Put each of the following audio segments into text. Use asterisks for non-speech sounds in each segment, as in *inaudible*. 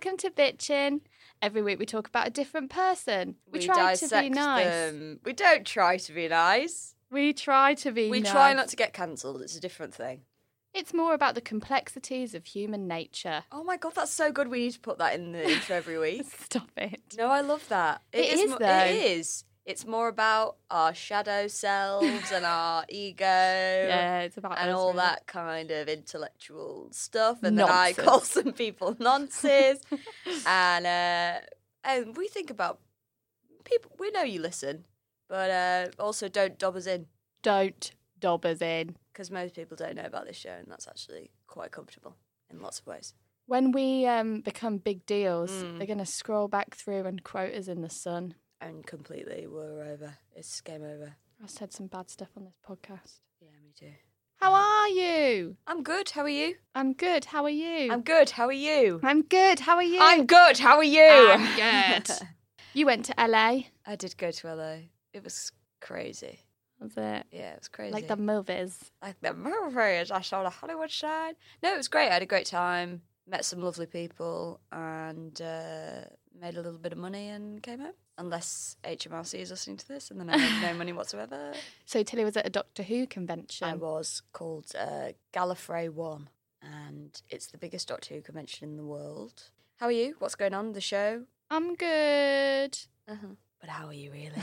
Welcome to Bitchin. Every week we talk about a different person. We, try to be nice. them. We don't try to be nice. We try to be We nice. try not to get cancelled. It's a different thing. It's more about the complexities of human nature. Oh my god, that's so good. We need to put that in the intro every week. *laughs* Stop it. No, I love that. It is, mo- though. It is. It's more about our shadow selves and our *laughs* ego. Yeah, it's about and us, all really. that kind of intellectual stuff, and then I Nonsense. call some people nonsense, *laughs* and uh, and we think about people. We know you listen, but uh, also don't dob us in Don't dob us in. because most people don't know about this show, and that's actually quite comfortable in lots of ways. When we um, become big deals, Mm. they're going to scroll back through and quote us in the sun. And completely, we're over. It's game over. I said some bad stuff on this podcast. Yeah, me too. How are you? I'm good. How are you? I'm good. How are you? I'm good. How are you? I'm good. How are you? I'm good. How are you? I'm good. *laughs* You went to LA, I did go to LA. It was crazy. was it? Yeah, it was crazy. Like the movies. like the movies. I saw the Hollywood sign. No, it was great. I had a great time. Met some lovely people and uh, made a little bit of money and came home. Unless HMRC is listening to this, and then I make no money whatsoever. *laughs* So Tilly was at a Doctor Who convention. I was called uh, Gallifrey One, and it's the biggest Doctor Who convention in the world. How are you? What's going on? The show? I'm good. Uh-huh. But how are you really?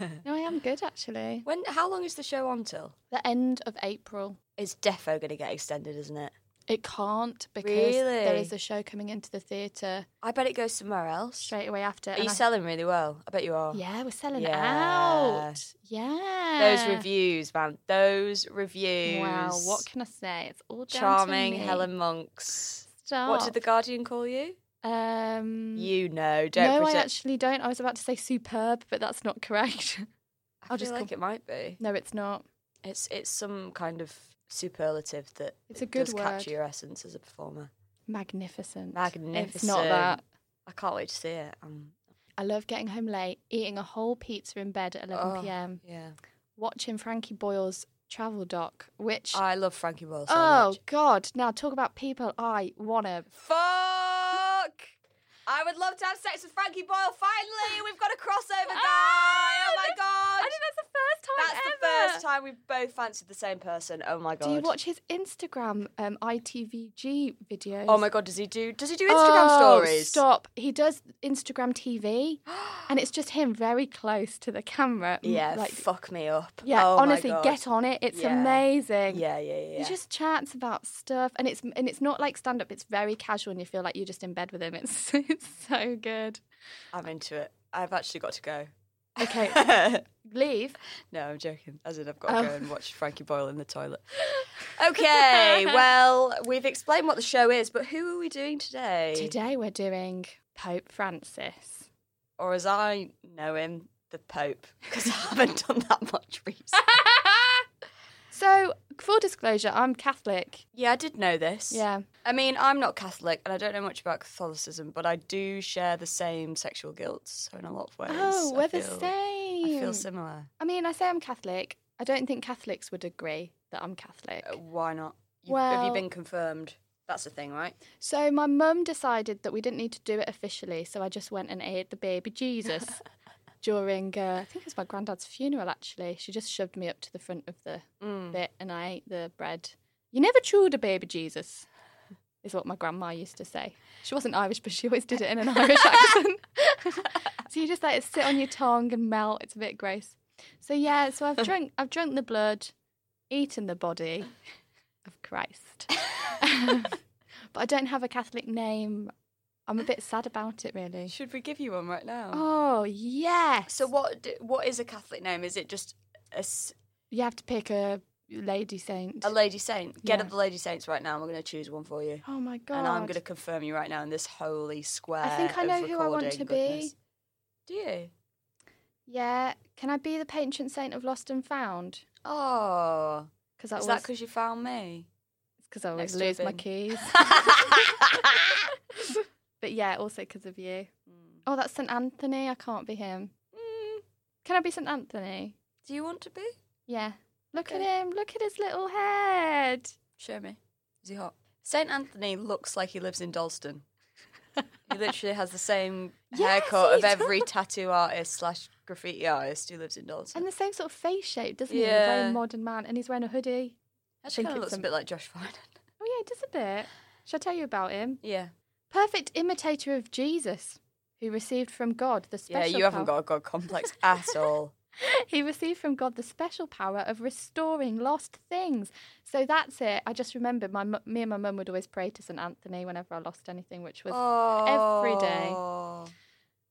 *laughs* No, I am good actually. when? How long is the show on till? The end of April. It's defo going to get extended, isn't it? It can't because there Really? is a show coming into the theatre I bet it goes somewhere else. straight away after. Are you I- selling really well? I bet you are. Yeah, we're selling Yeah. out. Yeah. Those reviews, man. Those reviews. Wow, what can I say? It's all Charming. Helen Monks. Stop. What did the Guardian call you? Um, You know, don't no, I actually don't. I was about to say superb, but that's not correct. *laughs* I I'll feel just like call- it might be. no, it's not. It's it's some kind of superlative that It's a good does word. capture your essence as a performer. Magnificent. Magnificent. It's not that. I can't wait to see it. Um, I love getting home late, eating a whole pizza in bed at 11 oh, p.m., Yeah. watching Frankie Boyle's travel doc, which I love Frankie Boyle so oh much. god, now talk about people I want to. Fuck! I would love to have sex with Frankie Boyle. Finally, we've got a crossover *laughs* guy. oh my god! Time That's ever. the first time we've both fancied the same person. Oh my god! Do you watch his Instagram um, ITVG videos? Oh my god! Does he do? Does he do Instagram Oh, stories? Stop. He does Instagram TV, *gasps* and it's just him very close to the camera. m- Yeah, like fuck me up. yeah. Oh my honestly, get on it. It's Yeah. amazing. Yeah, yeah, yeah. He just chats about stuff, and it's and it's not like stand up. It's very casual, and you feel like you're just in bed with him. *laughs* It's it's so good. I'm into it. I've actually got to go. Okay, *laughs* leave. no, I'm joking. As in, I've got to Oh. go and watch Frankie Boyle in the toilet. *laughs* Okay, *laughs* well, we've explained what the show is, but who are we doing today? Today we're doing Pope Francis. Or as I know him, the Pope, because I haven't done that much research. So, full disclosure, I'm Catholic. yeah, I did know this. Yeah. I mean, I'm not Catholic and I don't know much about Catholicism, but I do share the same sexual guilt. So, in a lot of ways, Oh, I we're the feel- same. I feel similar. I mean, I say I'm Catholic. I don't think Catholics would agree that I'm Catholic. Uh, why not? You, have you been confirmed? That's the thing, right? So my mum decided that we didn't need to do it officially, so I just went and ate the baby Jesus *laughs* during, uh, I think it was my granddad's funeral actually. She just shoved me up to the front of the Mm. bit and I ate the bread. You never chewed a baby Jesus, is what my grandma used to say. She wasn't Irish, but she always did it in an Irish *laughs* accent. *laughs* so you just let it sit on your tongue and melt. It's a bit gross. So yeah, so I've *laughs* drunk, I've drunk the blood, eaten the body of Christ. but I don't have a Catholic name. I'm a bit sad about it, really. Should we give you one right now? Oh yes. So what? d- What is a Catholic name? Is it just a? s- you have to pick a lady saint. A lady saint. Get Yeah. up the lady saints right now. and We're going to choose one for you. oh my god! And I'm going to confirm you right now in this holy square. I think I of know who I want recording to goodness. be. Do you? Yeah, can I be the patron saint of Lost and Found? Oh, Because I is always, that because you found me? It's because I next always to a lose my bin? keys. *laughs* *laughs* but yeah, also because of you. Mm. Oh, that's St Anthony. I can't be him. Mm, Can I be St Anthony? Do you want to be? Yeah. Look at him. Look at his little head. Show me. Is he hot? Saint Anthony looks like he lives in Dalston. he *laughs* literally has the same Yes, haircut of every does. tattoo artist slash graffiti artist who lives in Dalston. And the same sort of face shape, doesn't he? A Yeah. very modern man. And he's wearing a hoodie. Actually, think kind of looks a bit like Josh Finan. Oh, yeah, he does a bit. Shall I tell you about him? Yeah. Perfect imitator of Jesus, who received from God the Yeah, special you haven't power- got a god complex at all. *laughs* he received from God the special power of restoring lost things. So that's it. I just remembered my me and my mum would always pray to St Anthony whenever I lost anything, which was every day. Oh.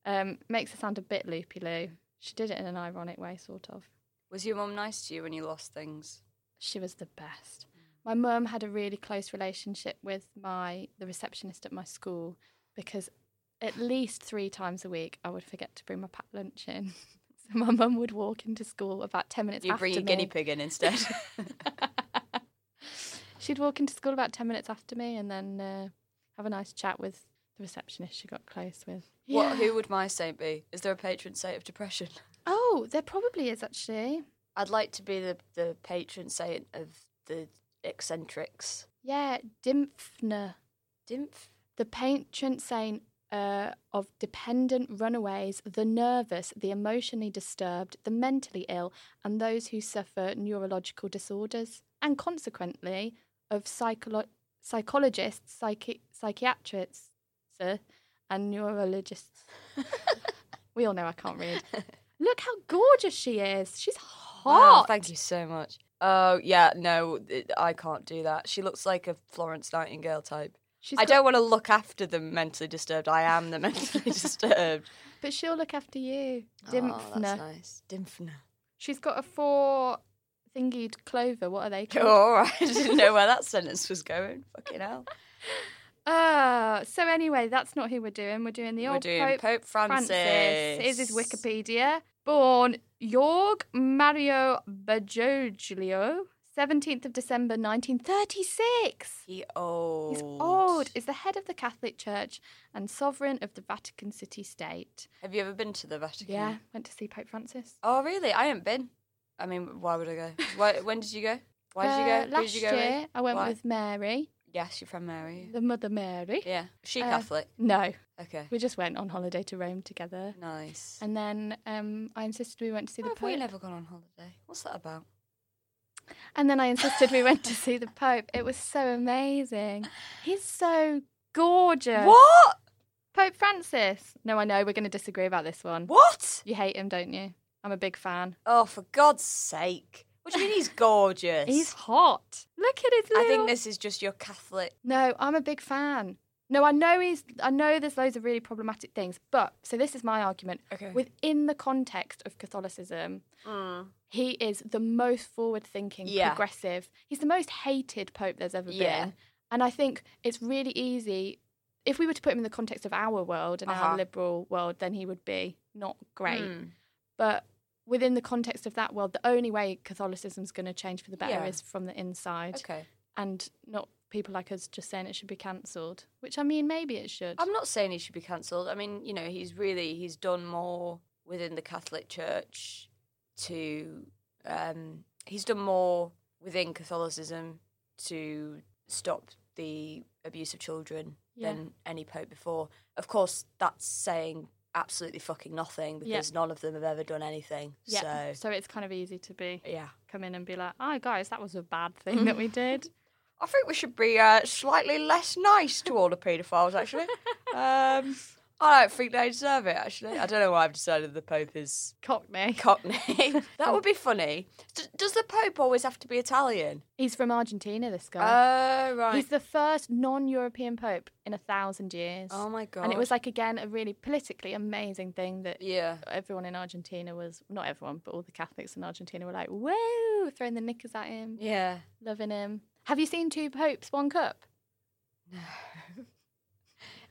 um, makes her sound a bit loopy loo. She did it in an ironic way, sort of. Was your mum nice to you when you lost things? She was the best. My mum had a really close relationship with my the receptionist at my school because at least three times a week I would forget to bring my packed lunch in. *laughs* So my mum would walk into school about ten minutes You after bring your me. guinea pig in instead. *laughs* *laughs* She'd walk into school about 10 minutes after me and then uh, have a nice chat with the receptionist she got close with. What? Who would my saint be? Is there a patron saint of depression? Oh, there probably is actually. I'd like to be the, the patron saint of the eccentrics. Yeah, Dymphna, Dimph? the patron saint uh, of dependent runaways, the nervous, the emotionally disturbed, the mentally ill, and those who suffer neurological disorders, and consequently of psycholo- psychologists, psychi- psychiatrists, uh, and neurologists. *laughs* we all know I can't read. *laughs* Look how gorgeous she is. She's hot. Wow, thank you so much. Oh, yeah, no, it- I can't do that. She looks like a Florence Nightingale type. She's I got- don't want to look after the mentally disturbed. I am the mentally *laughs* disturbed. But she'll look after you. Oh, Dymphna. that's nice. She's got a four thingied clover. What are they called? Oh, all right. *laughs* I didn't know where that sentence was going. Fucking hell. Uh, *laughs* so anyway, that's not who we're doing. We're doing the We're old doing Pope, Pope Francis. Here's his Wikipedia. Born Jorge Mario Bergoglio, 17th of December 1936. He old. He's old. Is the head of the Catholic Church and sovereign of the Vatican City State. Have you ever been to the Vatican? Yeah, went to see Pope Francis. Oh, really? I haven't been. I mean, why would I go? Why, *laughs* when did you go? Why did you Uh, go? Who Last did you go year, with? I went Why? with Mary, Yes, your friend Mary. the Mother Mary. Yeah. Is she Uh, Catholic? No, Okay. we just went on holiday to Rome together. Nice. And then um, I insisted we went to see Why the have we Pope. never gone on holiday? What's that about? And then I insisted we went to *laughs* see the Pope. It was so amazing. He's so gorgeous. What? Pope Francis. No, I know we're going to disagree about this one. What? You hate him, don't you? I'm a big fan. Oh, for God's sake. What do you mean he's gorgeous? He's hot. Look at his I think this is just your Catholic. No, I'm a big fan. No, I know he's. I know there's loads of really problematic things, but so this is my argument. Okay. Within the context of Catholicism, he is the most forward-thinking, Yeah. progressive. He's the most hated pope there's ever Yeah. been, and I think it's really easy. If we were to put him in the context of our world and Uh-huh. our liberal world, then he would be not great. Mm. But within the context of that world, the only way Catholicism's going to change for the better Yeah. is from the inside, Okay. and not people like us just saying it should be cancelled. Which I mean, maybe it should. I'm not saying he should be cancelled. I mean, you know, he's really he's done more within the Catholic Church to um he's done more within Catholicism to stop the abuse of children Yeah. than any pope before. Of course, that's saying absolutely fucking nothing Yeah. because none of them have ever done anything. yeah. So it's kind of easy to be yeah. come in and be like, "Oh, guys, that was a bad thing that we *laughs* did." I think we should be uh, slightly less nice to all the paedophiles, actually. *laughs* um, I don't think they deserve it. Actually, I don't know why I've decided the Pope is Cockney. *laughs* Cockney. *laughs* that would be funny. D- does the Pope always have to be Italian? He's from Argentina, this guy. Oh right. He's the first non European Pope in a thousand years. oh my god. And it was like, again, a really politically amazing thing that yeah. everyone in Argentina was, not everyone, but all the Catholics in Argentina were like, whoa, throwing the knickers at him, Yeah. loving him. Have you seen Two Popes, One Cup? *laughs*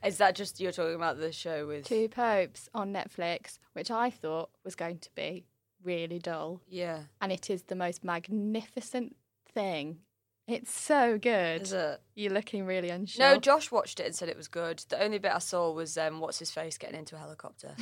Is that just you're talking about the show with? Two Popes on Netflix, which I thought was going to be really dull. Yeah. And it is the most magnificent thing. It's so good. Is it? You're looking really unsure. No, Josh watched it and said it was good. The only bit I saw was um, what's his face getting into a helicopter.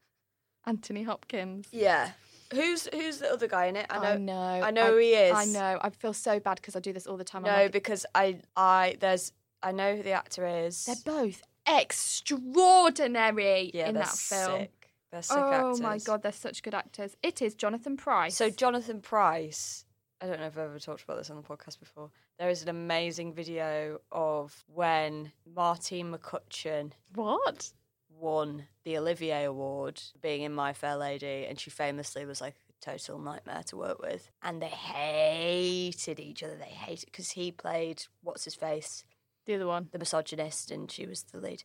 *laughs* Anthony Hopkins. yeah. Who's who's the other guy in it? I know. I know. I know who he is. I know. I feel so bad because I do this all the time. No, like, because I I there's I know who the actor is. they're both extraordinary yeah, in that film. sick. They're sick oh actors. my god, they're such good actors. It is Jonathan Pryce. So Jonathan Pryce, I don't know if I've ever talked about this on the podcast before. There is an amazing video of when Martine McCutcheon what? won the Olivier Award being in My Fair Lady, and she famously was like a total nightmare to work with. And they hated each other. They hated because he played what's his face, The other one. the misogynist, and she was the lead.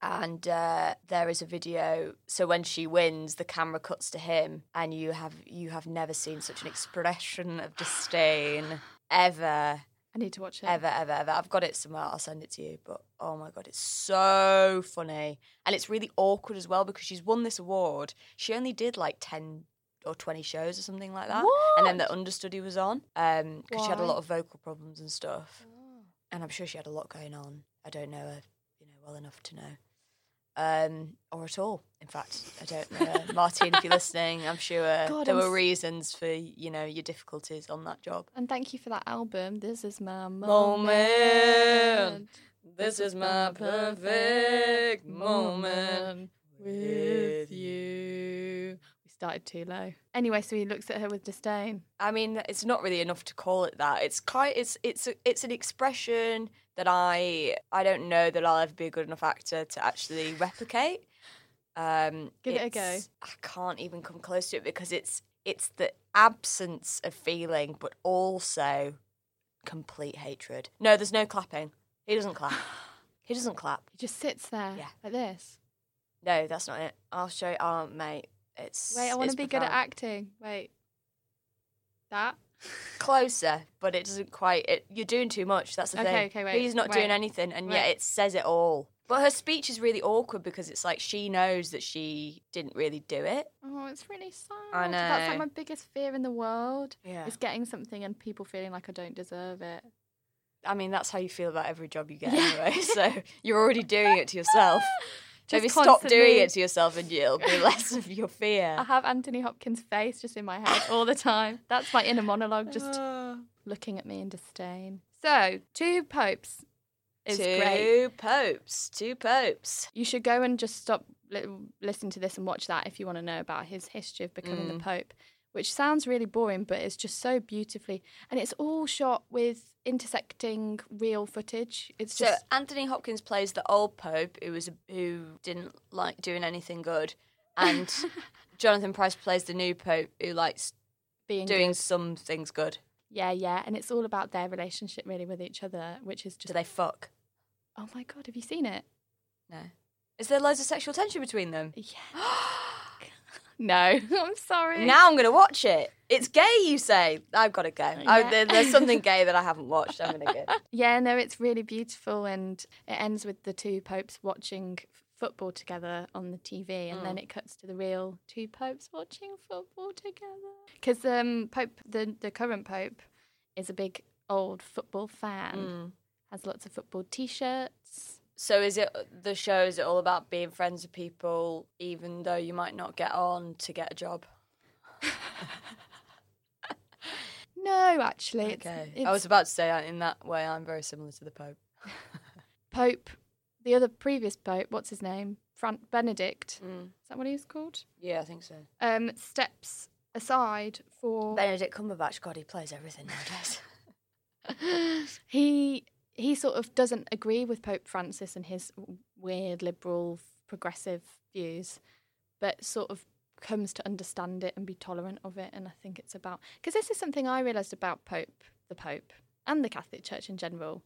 And uh, there is a video. So when she wins, the camera cuts to him, and you have you have never seen such an expression of disdain ever I need to watch it. ever, ever, ever. I've got it somewhere. I'll send it to you. But oh my god, it's so funny, and it's really awkward as well because she's won this award. She only did like ten or twenty shows or something like that, and then the understudy was on because she had a lot of vocal problems and stuff. And I'm sure she had a lot going on. I don't know her, you know, well enough to know. Um, or at all. In fact, I don't know. her. *laughs* Martine, if you're listening, I'm sure God, there I'm were reasons for you know your difficulties on that job. And thank you for that album. This is my Moment. moment. This is my perfect moment with you. Started too low. Anyway, so he looks at her with disdain. I mean, it's not really enough to call it that. It's quite. It's it's a, it's an expression that I I don't know that I'll ever be a good enough actor to actually replicate. Um, Give it a go. I can't even come close to it because it's it's the absence of feeling, but also complete hatred. No, there's no clapping. He doesn't clap. *sighs* He doesn't clap. He just sits there Yeah. like this. No, that's not it. I'll show you. Oh, mate, it's. Wait, I want to be good at acting. Wait. That? Closer, but it doesn't quite. It, you're doing too much. That's the Okay, thing. okay, wait, He's not doing anything, and yet it says it all. But her speech is really awkward because it's like she knows that she didn't really do it. Oh, it's really sad. I know. That's like my biggest fear in the world. Yeah. Is getting something and people feeling like I don't deserve it. I mean, that's how you feel about every job you get anyway. *laughs* So you're already doing it to yourself. *laughs* Just Maybe stop doing it to yourself, and you'll be *laughs* less of your fear. I have Anthony Hopkins' face just in my head all the time. That's my inner monologue, just *sighs* looking at me in disdain. So, Two Popes is two great. popes, two popes. You should go and just stop li- listening to this and watch that if you want to know about his history of becoming Mm. the Pope, which sounds really boring, but it's just so beautifully. And it's all shot with intersecting real footage. It's So just. Anthony Hopkins plays the old pope who was who didn't like doing anything good, and *laughs* Jonathan Pryce plays the new pope who likes being doing good. some things good. Yeah, yeah. And it's all about their relationship really with each other, which is just. Do they fuck? Oh my God, have you seen it? No. Is there loads of sexual tension between them? Yeah. *gasps* *gasps* no, *laughs* I'm sorry. now I'm going to watch it. It's gay, you say? I've got to go. I, there, there's something gay that I haven't watched. I'm going to go. *laughs* Yeah, no, it's really beautiful, and it ends with the two popes watching football together on the TV, and then it cuts to the real two popes watching football together. Because um, Pope, the the current pope, is a big old football fan. Mm. Has lots of football T-shirts. So is it the show? Is it all about being friends with people, even though you might not get on to get a job? *laughs* No, actually, it's, Okay. it's I was about to say uh, in that way I'm very similar to the Pope. *laughs* Pope. The other previous pope, what's his name? Fran- Benedict. Mm. Is that what he's called? Yeah, I think so. Um, steps aside for Benedict Cumberbatch, God, he plays everything nowadays. *laughs* he he sort of doesn't agree with Pope Francis and his weird liberal progressive views, but sort of comes to understand it and be tolerant of it. And I think it's about because this is something I realised about Pope, the Pope, and the Catholic Church in general,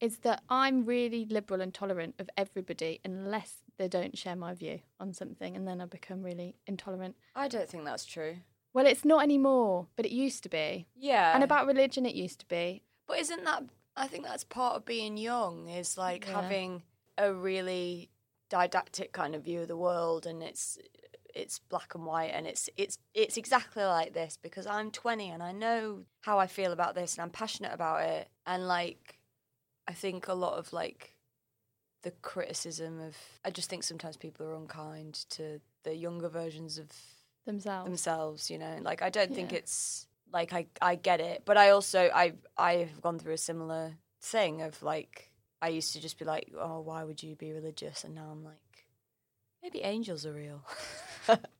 is that I'm really liberal and tolerant of everybody unless they don't share my view on something, and then I become really intolerant. I don't think that's true. Well, it's not anymore, but it used to be. Yeah. And about religion, it used to be. But isn't that? I think that's part of being young. Is like Yeah. having a really didactic kind of view of the world, and it's it's black and white, and it's it's it's exactly like this because I'm 20 and I know how I feel about this, and I'm passionate about it, and like I think a lot of like the criticism of I just think sometimes people are unkind to the younger versions of Themselves. themselves you know like i don't think it's like i i get it but i also i i've gone through a similar thing of like i used to just be like oh why would you be religious and now i'm like maybe angels are real *laughs*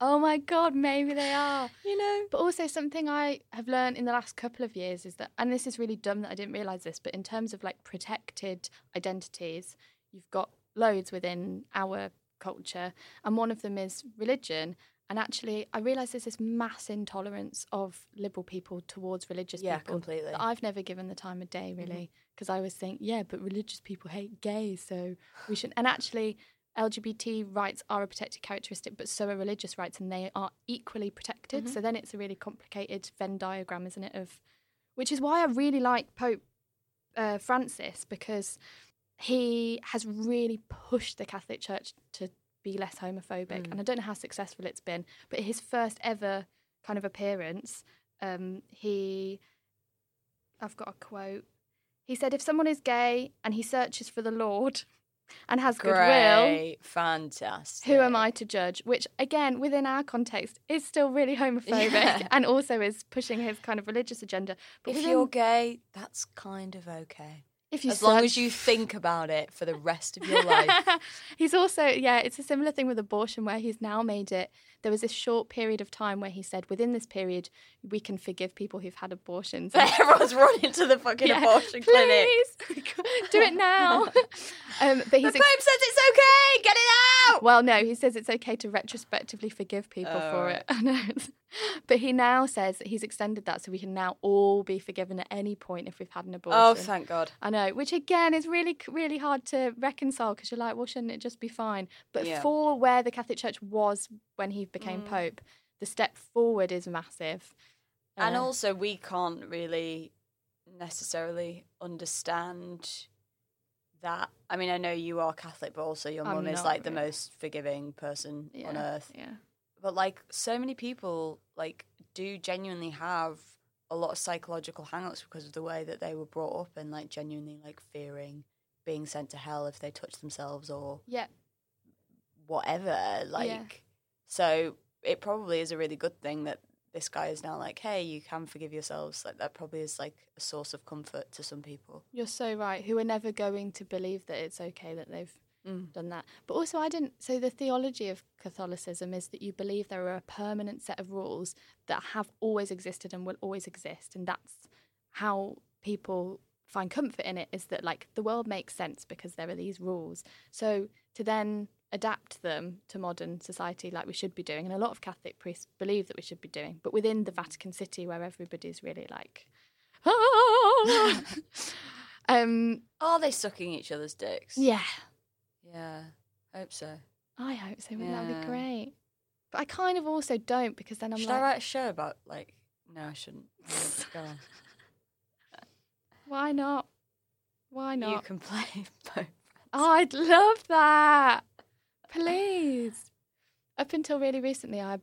Oh my God, maybe they are. you know But also, something I have learned in the last couple of years is that, and this is really dumb that I didn't realize this, but in terms of like protected identities, you've got loads within our culture, and one of them is religion. And actually, I realise there's this mass intolerance of liberal people towards religious yeah people completely I've never given the time of day, really, because I always think, yeah, but religious people hate gays, so we should. And actually, LGBT rights are a protected characteristic, but so are religious rights, and they are equally protected. So then it's a really complicated Venn diagram, isn't it? Of which is why I really like Pope uh, Francis because he has really pushed the Catholic Church to be less homophobic, and I don't know how successful it's been, but his first ever kind of appearance, um, he, I've got a quote. He said, "If someone is gay and he searches for the Lord." And has goodwill. great fantastic Who am I to judge? Which, again, within our context, is still really homophobic Yeah. and also is pushing his kind of religious agenda. But if within- you're gay that's kind of okay if you as long as you think about it for the rest of your life *laughs* he's also, yeah, it's a similar thing with abortion where he's now made it. There was this short period of time where he said, within this period, we can forgive people who've had abortions. *laughs* And- everyone's running to the fucking Yeah, abortion clinic Please, *laughs* do it now. *laughs* um, but the he's Pope says it's okay. Get it out. Well, no, he says it's okay to retrospectively forgive people Oh, for it. I know. But he now says that he's extended that so we can now all be forgiven at any point if we've had an abortion. Oh, thank God. I know, which again is really, really hard to reconcile because you're like, well, shouldn't it just be fine? But Yeah. for where the Catholic Church was when he became Mm. Pope, the step forward is massive. And Uh, also, we can't really necessarily understand that. I mean, I know you are Catholic, but also your mum is like the most forgiving person on earth. Yeah. But like, so many people like do genuinely have a lot of psychological hang-ups because of the way that they were brought up and like genuinely like fearing being sent to hell if they touch themselves or Yeah. whatever. Like, so it probably is a really good thing that this guy is now like, hey, you can forgive yourselves. Like, that probably is like a source of comfort to some people. You're so right. Who are never going to believe that it's okay that they've Mm. done that. But also, I didn't. So the theology of Catholicism is that you believe there are a permanent set of rules that have always existed and will always exist, and that's how people find comfort in it. Is that like the world makes sense because there are these rules. So to then adapt them to modern society, like we should be doing, and a lot of Catholic priests believe that we should be doing, but within the Vatican City, where everybody's really like. *laughs* um Are they sucking each other's dicks? yeah Yeah, hope so. I hope so. Wouldn't that be great? But I kind of also don't because then I'm Should like, I write a show about like? No, I shouldn't. *laughs* Go on. Why not? Why not? You can play *laughs* both. Oh, I'd love that. Please. Up until really recently, I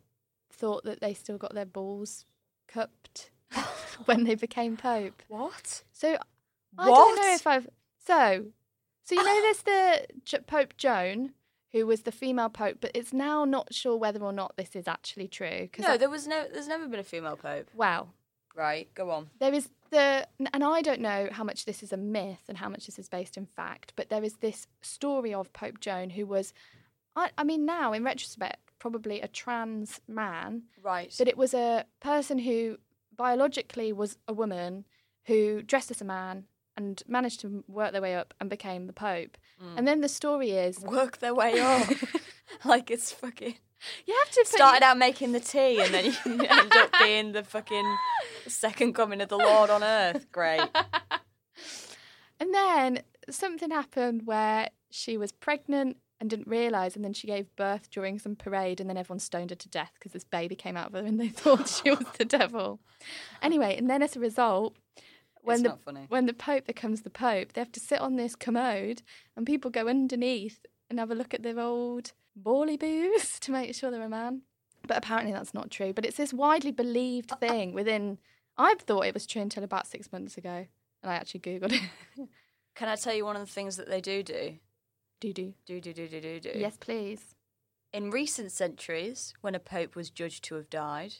thought that they still got their balls cupped *laughs* when they became pope. What? So I don't know if I've. So, so you know, *gasps* there's the J- Pope Joan, who was the female pope, but it's now not sure whether or not this is actually true. No, there was no. There's never been a female pope. well, Right. Go on. there is the and I don't know how much this is a myth and how much this is based in fact, but there is this story of Pope Joan who was I, I mean now in retrospect probably a trans man, Right. but it was a person who biologically was a woman who dressed as a man and managed to work their way up and became the pope. Mm. And then the story is Work their way up. *laughs* like it's fucking. You have to Started out making the tea and then you *laughs* end up being the fucking second coming of the Lord on earth. Great. *laughs* And then something happened where she was pregnant and didn't realise, and then she gave birth during some parade, and then everyone stoned her to death because this baby came out of her and they *laughs* thought she was the devil. Anyway, and then as a result, when It's the when the Pope becomes the Pope, they have to sit on this commode, and people go underneath and have a look at their old bally boos *laughs* to make sure they're a man. But apparently that's not true. But it's this widely believed uh, uh. thing within. I thought it was true until about six months ago, and I actually googled it. *laughs* Can I tell you one of the things that they do do? do do. Do, do, do, do, do, do. Yes, please. In recent centuries, when a pope was judged to have died,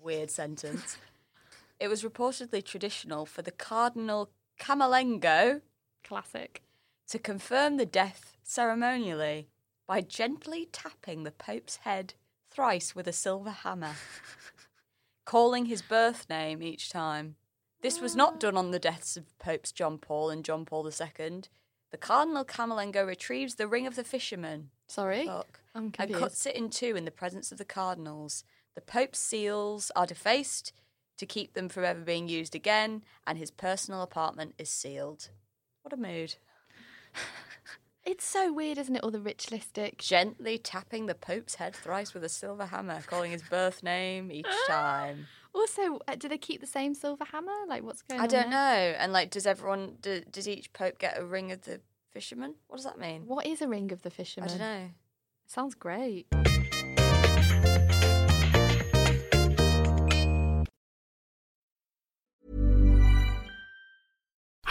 weird sentence, *laughs* it was reportedly traditional for the Cardinal Camerlengo Classic. to confirm the death ceremonially by gently tapping the Pope's head thrice with a silver hammer, calling his birth name each time. This was not done on the deaths of Popes John Paul and John Paul II. The Cardinal Camerlengo retrieves the ring of the fisherman Sorry. I'm and cuts it in two in the presence of the cardinals. The Pope's seals are defaced to keep them from ever being used again, and his personal apartment is sealed. What a mood. *laughs* It's so weird, isn't it? All the ritualistic. Gently tapping the Pope's head thrice with a silver hammer, calling his birth name each *gasps* time. Also, uh, do they keep the same silver hammer? Like, what's going I on? don't there? know. And like, does everyone, do, does each Pope get a ring of the fisherman? What does that mean? What is a ring of the fisherman? I don't know. Sounds great.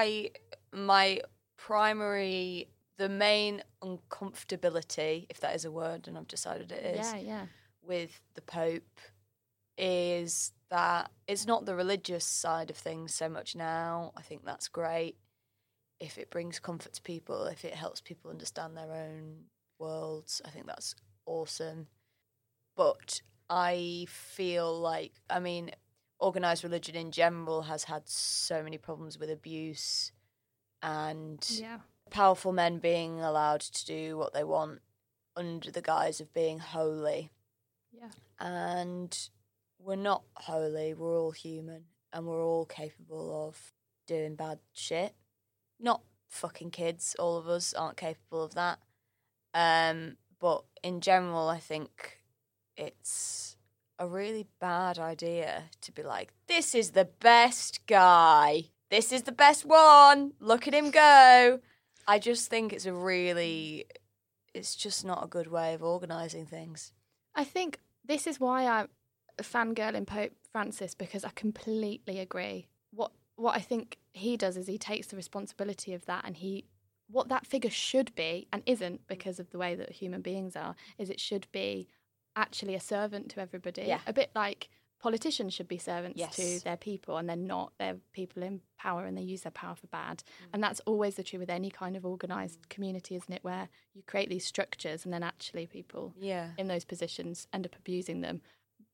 I my primary the main uncomfortability, if that is a word, and I've decided it is, Yeah, yeah. with the Pope is that it's not the religious side of things so much now. I think that's great. If it brings comfort to people, if it helps people understand their own worlds, I think that's awesome. But I feel like, I mean, organized religion in general has had so many problems with abuse and Yeah. powerful men being allowed to do what they want under the guise of being holy. Yeah. And we're not holy, we're all human and we're all capable of doing bad shit. Not fucking kids, all of us aren't capable of that. Um, but in general, I think it's a really bad idea to be like, this is the best guy. This is the best one. Look at him go. I just think it's a really, it's just not a good way of organising things. I think this is why I'm a fangirl in Pope Francis because I completely agree. What what I think he does is he takes the responsibility of that and he what that figure should be and isn't because of the way that human beings are is it should be actually a servant to everybody. Yeah. A bit like politicians should be servants Yes. to their people and they're not they're people in power and they use their power for bad Mm. and that's always the truth with any kind of organized community isn't it where you create these structures and then actually people Yeah. in those positions end up abusing them,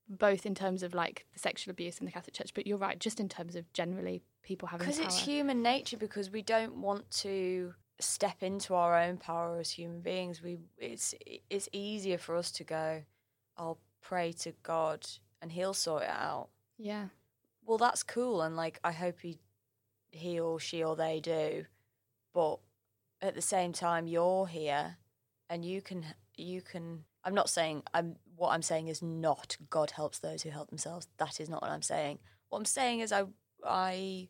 both in terms of like the sexual abuse in the Catholic Church, but you're right, just in terms of generally people having Because it's human nature. Because we don't want to step into our own power as human beings. We it's it's easier for us to go. I'll pray to God and He'll sort it out. yeah, well, that's cool, and like I hope he, he or she or they do, but at the same time, you're here, and you can you can. I'm not saying I'm. What I'm saying is not God helps those who help themselves. That is not what I'm saying. What I'm saying is I I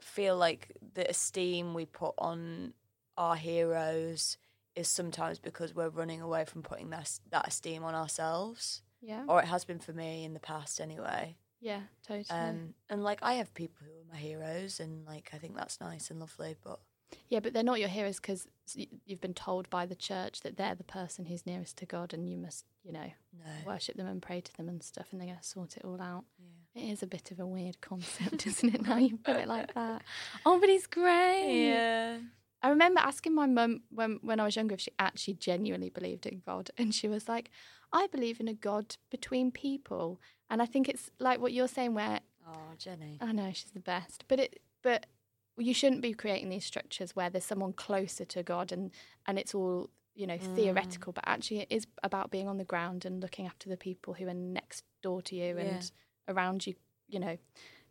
feel like the esteem we put on our heroes is sometimes because we're running away from putting that that esteem on ourselves, Yeah. or it has been for me in the past anyway. Yeah, totally. Um, and like I have people who are my heroes, and like I think that's nice and lovely. But yeah, but they're not your heroes because you've been told by the church that they're the person who's nearest to God and you must, you know, no, worship them and pray to them and stuff and they're going to sort it all out. It is a bit of a weird concept, *laughs* isn't it, now you put it like that? Oh, but he's great. yeah, I remember asking my mum when, when I was younger if she actually genuinely believed in God. And she was like, I believe in a God between people. And I think it's like what you're saying, where oh Jenny, I know she's the best, but it, but you shouldn't be creating these structures where there's someone closer to God and, and it's all, you know, Mm. theoretical, but actually it is about being on the ground and looking after the people who are next door to you Yeah. and around you. You know,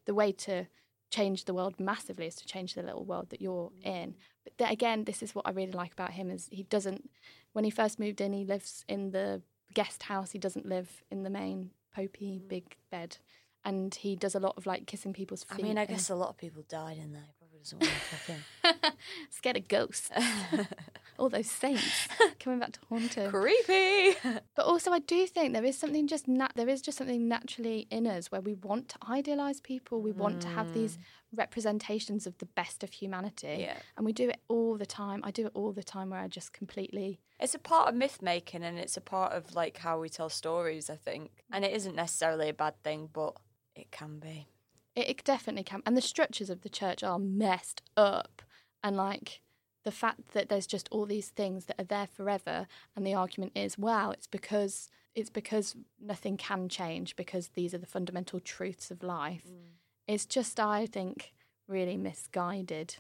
the way to change the world massively is to change the little world that you're in. Again, this is what I really like about him is he doesn't. When he first moved in, he lives in the guest house. He doesn't live in the main popey mm. big bed, and he does a lot of like kissing people's feet. I mean, I guess a lot of people died in there. He probably doesn't want to fucking *laughs* scared of ghosts. *laughs* All those saints *laughs* coming back to haunt him. creepy. *laughs* But also, I do think there is something just nat- there is just something naturally in us where we want to idealize people. We want to have these mm. representations of the best of humanity, Yeah. and we do it all the time. I do it all the time where I just completely It's a part of myth making and it's a part of like how we tell stories, I think. And it isn't necessarily a bad thing, but it can be. It, it definitely can. And the structures of the church are messed up. And like the fact that there's just all these things that are there forever and the argument is, well, it's because it's because nothing can change because these are the fundamental truths of life. Mm. It's just I think really misguided.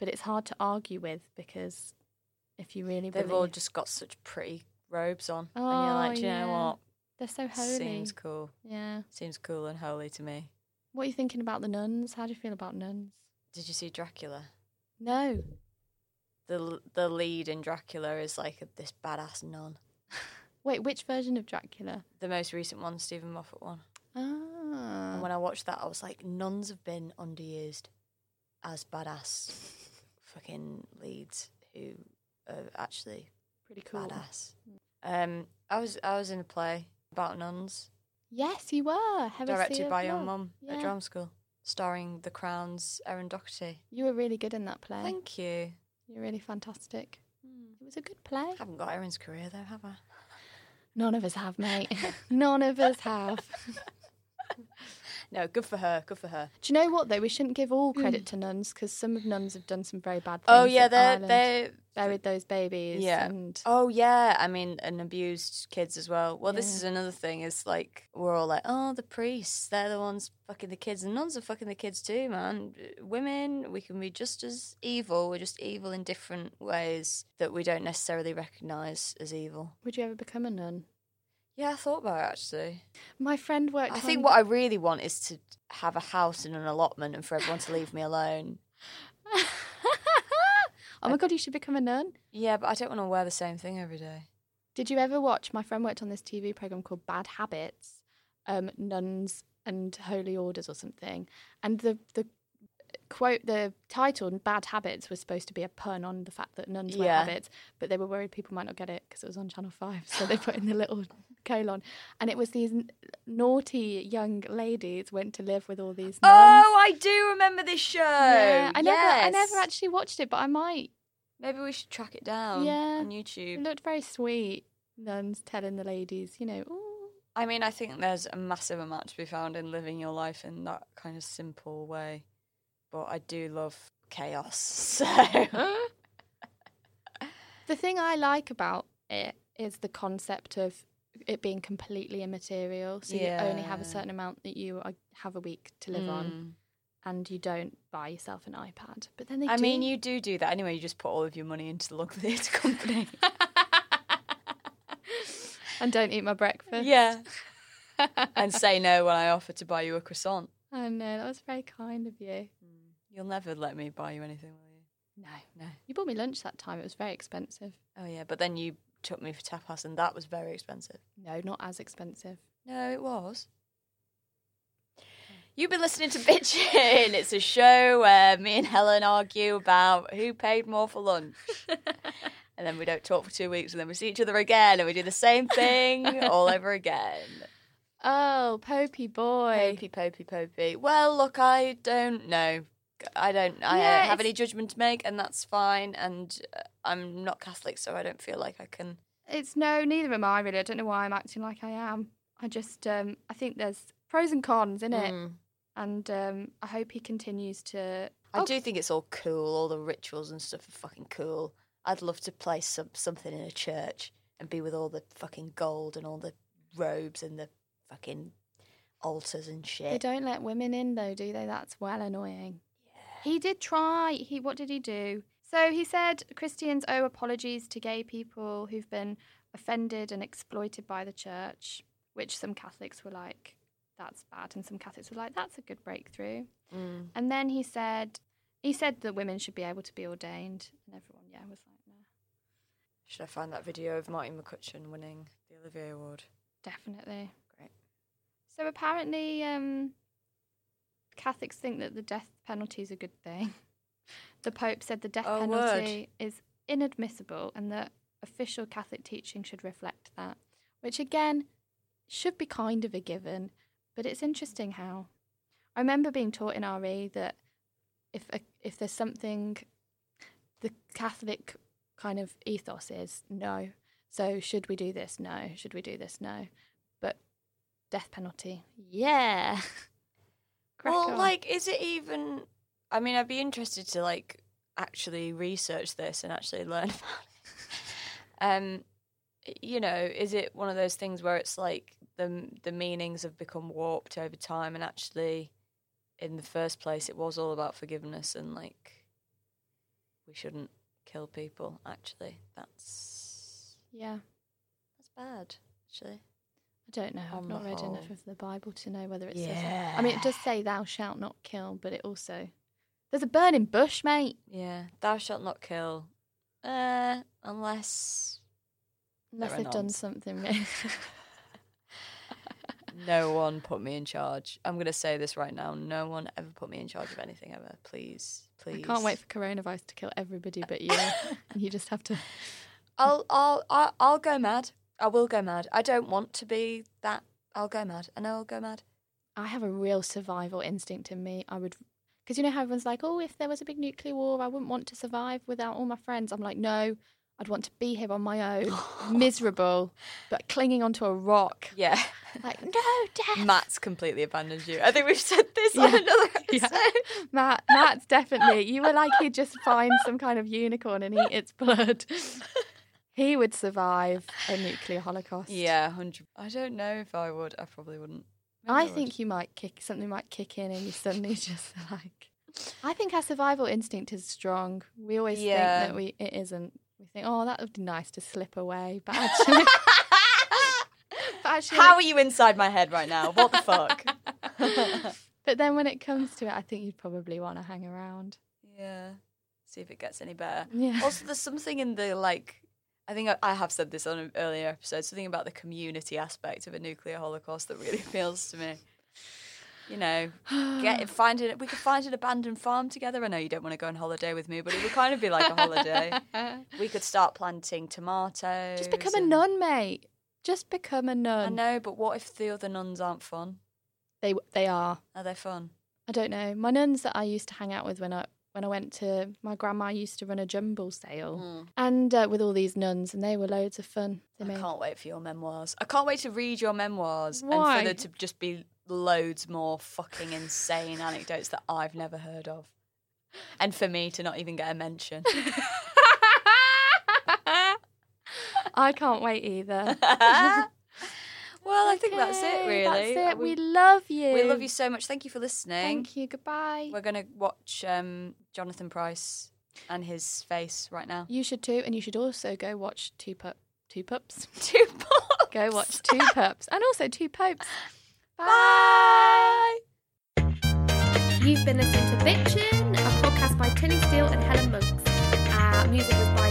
But it's hard to argue with because if you really They've believe all just got such pretty robes on. and you're Oh, like, do you know what? they're so holy. Seems cool. Yeah. Seems cool and holy to me. What are you thinking about the nuns? How do you feel about nuns? Did you see Dracula? No. The the lead in Dracula is like this badass nun. *laughs* Wait, which version of Dracula? The most recent one, Steven Moffat one. Ah. And when I watched that, I was like, nuns have been underused as badass *laughs* fucking leads who are actually Pretty cool. badass. Um, I was I was in a play about nuns, Yes, you were. Heresy directed by your mum Yeah. at drama school, starring The Crown's Erin Doherty. You were really good in that play. Thank you. You're really fantastic. Hmm. It was a good play. I haven't got Erin's career though, have I? None of us have, mate. *laughs* None of us have. *laughs* No, good for her. Good for her. Do you know what though? We shouldn't give all credit hmm. to nuns because some of nuns have done some very bad oh, things. Oh yeah, they're they buried those babies. Yeah. And Oh yeah, I mean, and abused kids as well. Well, this is another thing. Is like we're all like, oh, the priests, they're the ones fucking the kids, and nuns are fucking the kids too, man. Women, we can be just as evil. We're just evil in different ways that we don't necessarily recognize as evil. would you ever become a nun? Yeah, I thought about it actually. My friend worked. I on- think what I really want is to have a house and an allotment, and for everyone to leave me alone. *laughs* oh my god, you should become a nun. Yeah, but I don't want to wear the same thing every day. Did you ever watch? My friend worked on this TV program called Bad Habits, um, nuns and holy orders or something. And the the quote, the title "Bad Habits" was supposed to be a pun on the fact that nuns wear Yeah. habits, but they were worried people might not get it because it was on Channel Five, so they put in the little colon. And it was these n- naughty young ladies went to live with all these oh, nuns. Oh, I do remember this show. yeah, I never, I never actually watched it, but I might. Maybe we should track it down Yeah. on It YouTube. looked very sweet. Nuns telling the ladies, you know, "Ooh." I mean, I think there's a massive amount to be found in living your life in that kind of simple way. But I do love chaos. *laughs* So The thing I like about it is the concept of it being completely immaterial. So you only have a certain amount that you are, have a week to live on, Mm. and you don't buy yourself an iPad. But then they I do. mean, you do do that anyway. You just put all of your money into the local *laughs* theatre company. *laughs* and don't eat my breakfast. yeah. *laughs* and say no when I offer to buy you a croissant. Oh know that was very kind of you. You'll never let me buy you anything, will you? No. No. You bought me lunch that time. It was very expensive. Oh yeah, but then you took me for tapas, and that was very expensive. No, not as expensive. No, it was. *laughs* You've been listening to Bitchin'. It's a show where me and Helen argue about who paid more for lunch. *laughs* and then we don't talk for two weeks, and then we see each other again, and we do the same thing *laughs* all over again. Oh, Popey boy. Popey, popey, popey. Well, look, I don't know. I don't. I Yeah, don't have it's- any judgment to make, and that's fine. And uh, I'm not Catholic, so I don't feel like I can. It's no, neither am I really. I don't know why I'm acting like I am. I just, um, I think there's pros and cons in it, Mm. and um, I hope he continues to. I Oh, do think it's all cool. All the rituals and stuff are fucking cool. I'd love to play some something in a church and be with all the fucking gold and all the robes and the fucking altars and shit. They don't let women in though, do they? That's well annoying. He did try. He what did he do? So he said Christians owe apologies to gay people who've been offended and exploited by the church, which some Catholics were like, that's bad, and some Catholics were like, that's a good breakthrough. Mm. And then he said he said that women should be able to be ordained, and everyone, yeah, was like, no, Should I find that video of Martine McCutcheon winning the Olivier Award? definitely. Great. So apparently, um, Catholics think that the death penalty is a good thing. *laughs* The Pope said the death Oh, penalty is inadmissible and that official Catholic teaching should reflect that, which again should be kind of a given. But it's interesting how I remember being taught in RE that if a, if there's something, the Catholic kind of ethos is no. So should we do this? No. Should we do this? No. But death penalty, yeah. *laughs* Well, on. like, is it even? I mean, I'd be interested to like actually research this and actually learn *laughs* about it. Um, you know, is it one of those things where it's like the the meanings have become warped over time, and actually, in the first place, it was all about forgiveness and like we shouldn't kill people. Actually, that's yeah. that's bad. Actually, I don't know. I've not read enough of the Bible to know whether it says. I mean, it does say "Thou shalt not kill," but it also there's a burning bush, mate. Yeah, thou shalt not kill, uh, unless Unless they've done something. *laughs* Really. no one put me in charge. I'm going to say this right now. No one ever put me in charge of anything ever. Please, please. I can't wait for coronavirus to kill everybody but you. *laughs* *laughs* you just have to. I'll, I'll, I'll, I'll go mad. I will go mad. I don't want to be that. I'll go mad. I know I'll go mad. I have a real survival instinct in me. I would, because you know how everyone's like, oh, if there was a big nuclear war, I wouldn't want to survive without all my friends. I'm like, no, I'd want to be here on my own, *laughs* miserable, but clinging onto a rock. Yeah. Like, no, death. Matt's completely abandoned you. I think we've said this *laughs* on *laughs* Yeah. another Yeah. Matt, Matt's definitely. You were like he'd just find some kind of unicorn and eat its blood. He would survive a nuclear holocaust. Yeah, hundred. I don't know if I would. I probably wouldn't. Maybe I think you might kick something might kick in and you suddenly *laughs* just like. I think our survival instinct is strong. We always Yeah. think that we it isn't. We think, oh, that would be nice to slip away, but *laughs* actually, but actually, How are you inside my head right now? What the fuck? *laughs* but then when it comes to it, I think you'd probably want to hang around. yeah. See if it gets any better. Yeah. Also, there's something in the like. I think I, I have said this on an earlier episode. Something about the community aspect of a nuclear holocaust that really *laughs* appeals to me. You know, get *sighs* find it. We could find an abandoned farm together. I know you don't want to go on holiday with me, but it would kind of be like a holiday. *laughs* we could start planting tomatoes. Just become a nun, mate. Just become a nun. I know, but what if the other nuns aren't fun? They they are. Are they fun? I don't know. My nuns that I used to hang out with when I when I went to my grandma used to run a jumble sale, and uh, with all these nuns, and they were loads of fun. I made can't wait for your memoirs. I can't wait to read your memoirs and for there to just be loads more fucking insane anecdotes that I've never heard of. And for me to not even get a mention. *laughs* *laughs* I can't wait either. *laughs* well, I think that's it, really. That's it. We, We, love you. we love you so much. Thank you for listening. Thank you. Goodbye. We're going to watch um, Jonathan Pryce and his face right now. You should too, and you should also go watch two pup, two pups. *laughs* Two pups. Go watch two pups, and also two popes. *laughs* Bye. You've been listening to Bitchin', a podcast by Tilly Steele and Helen Monks. Our music was by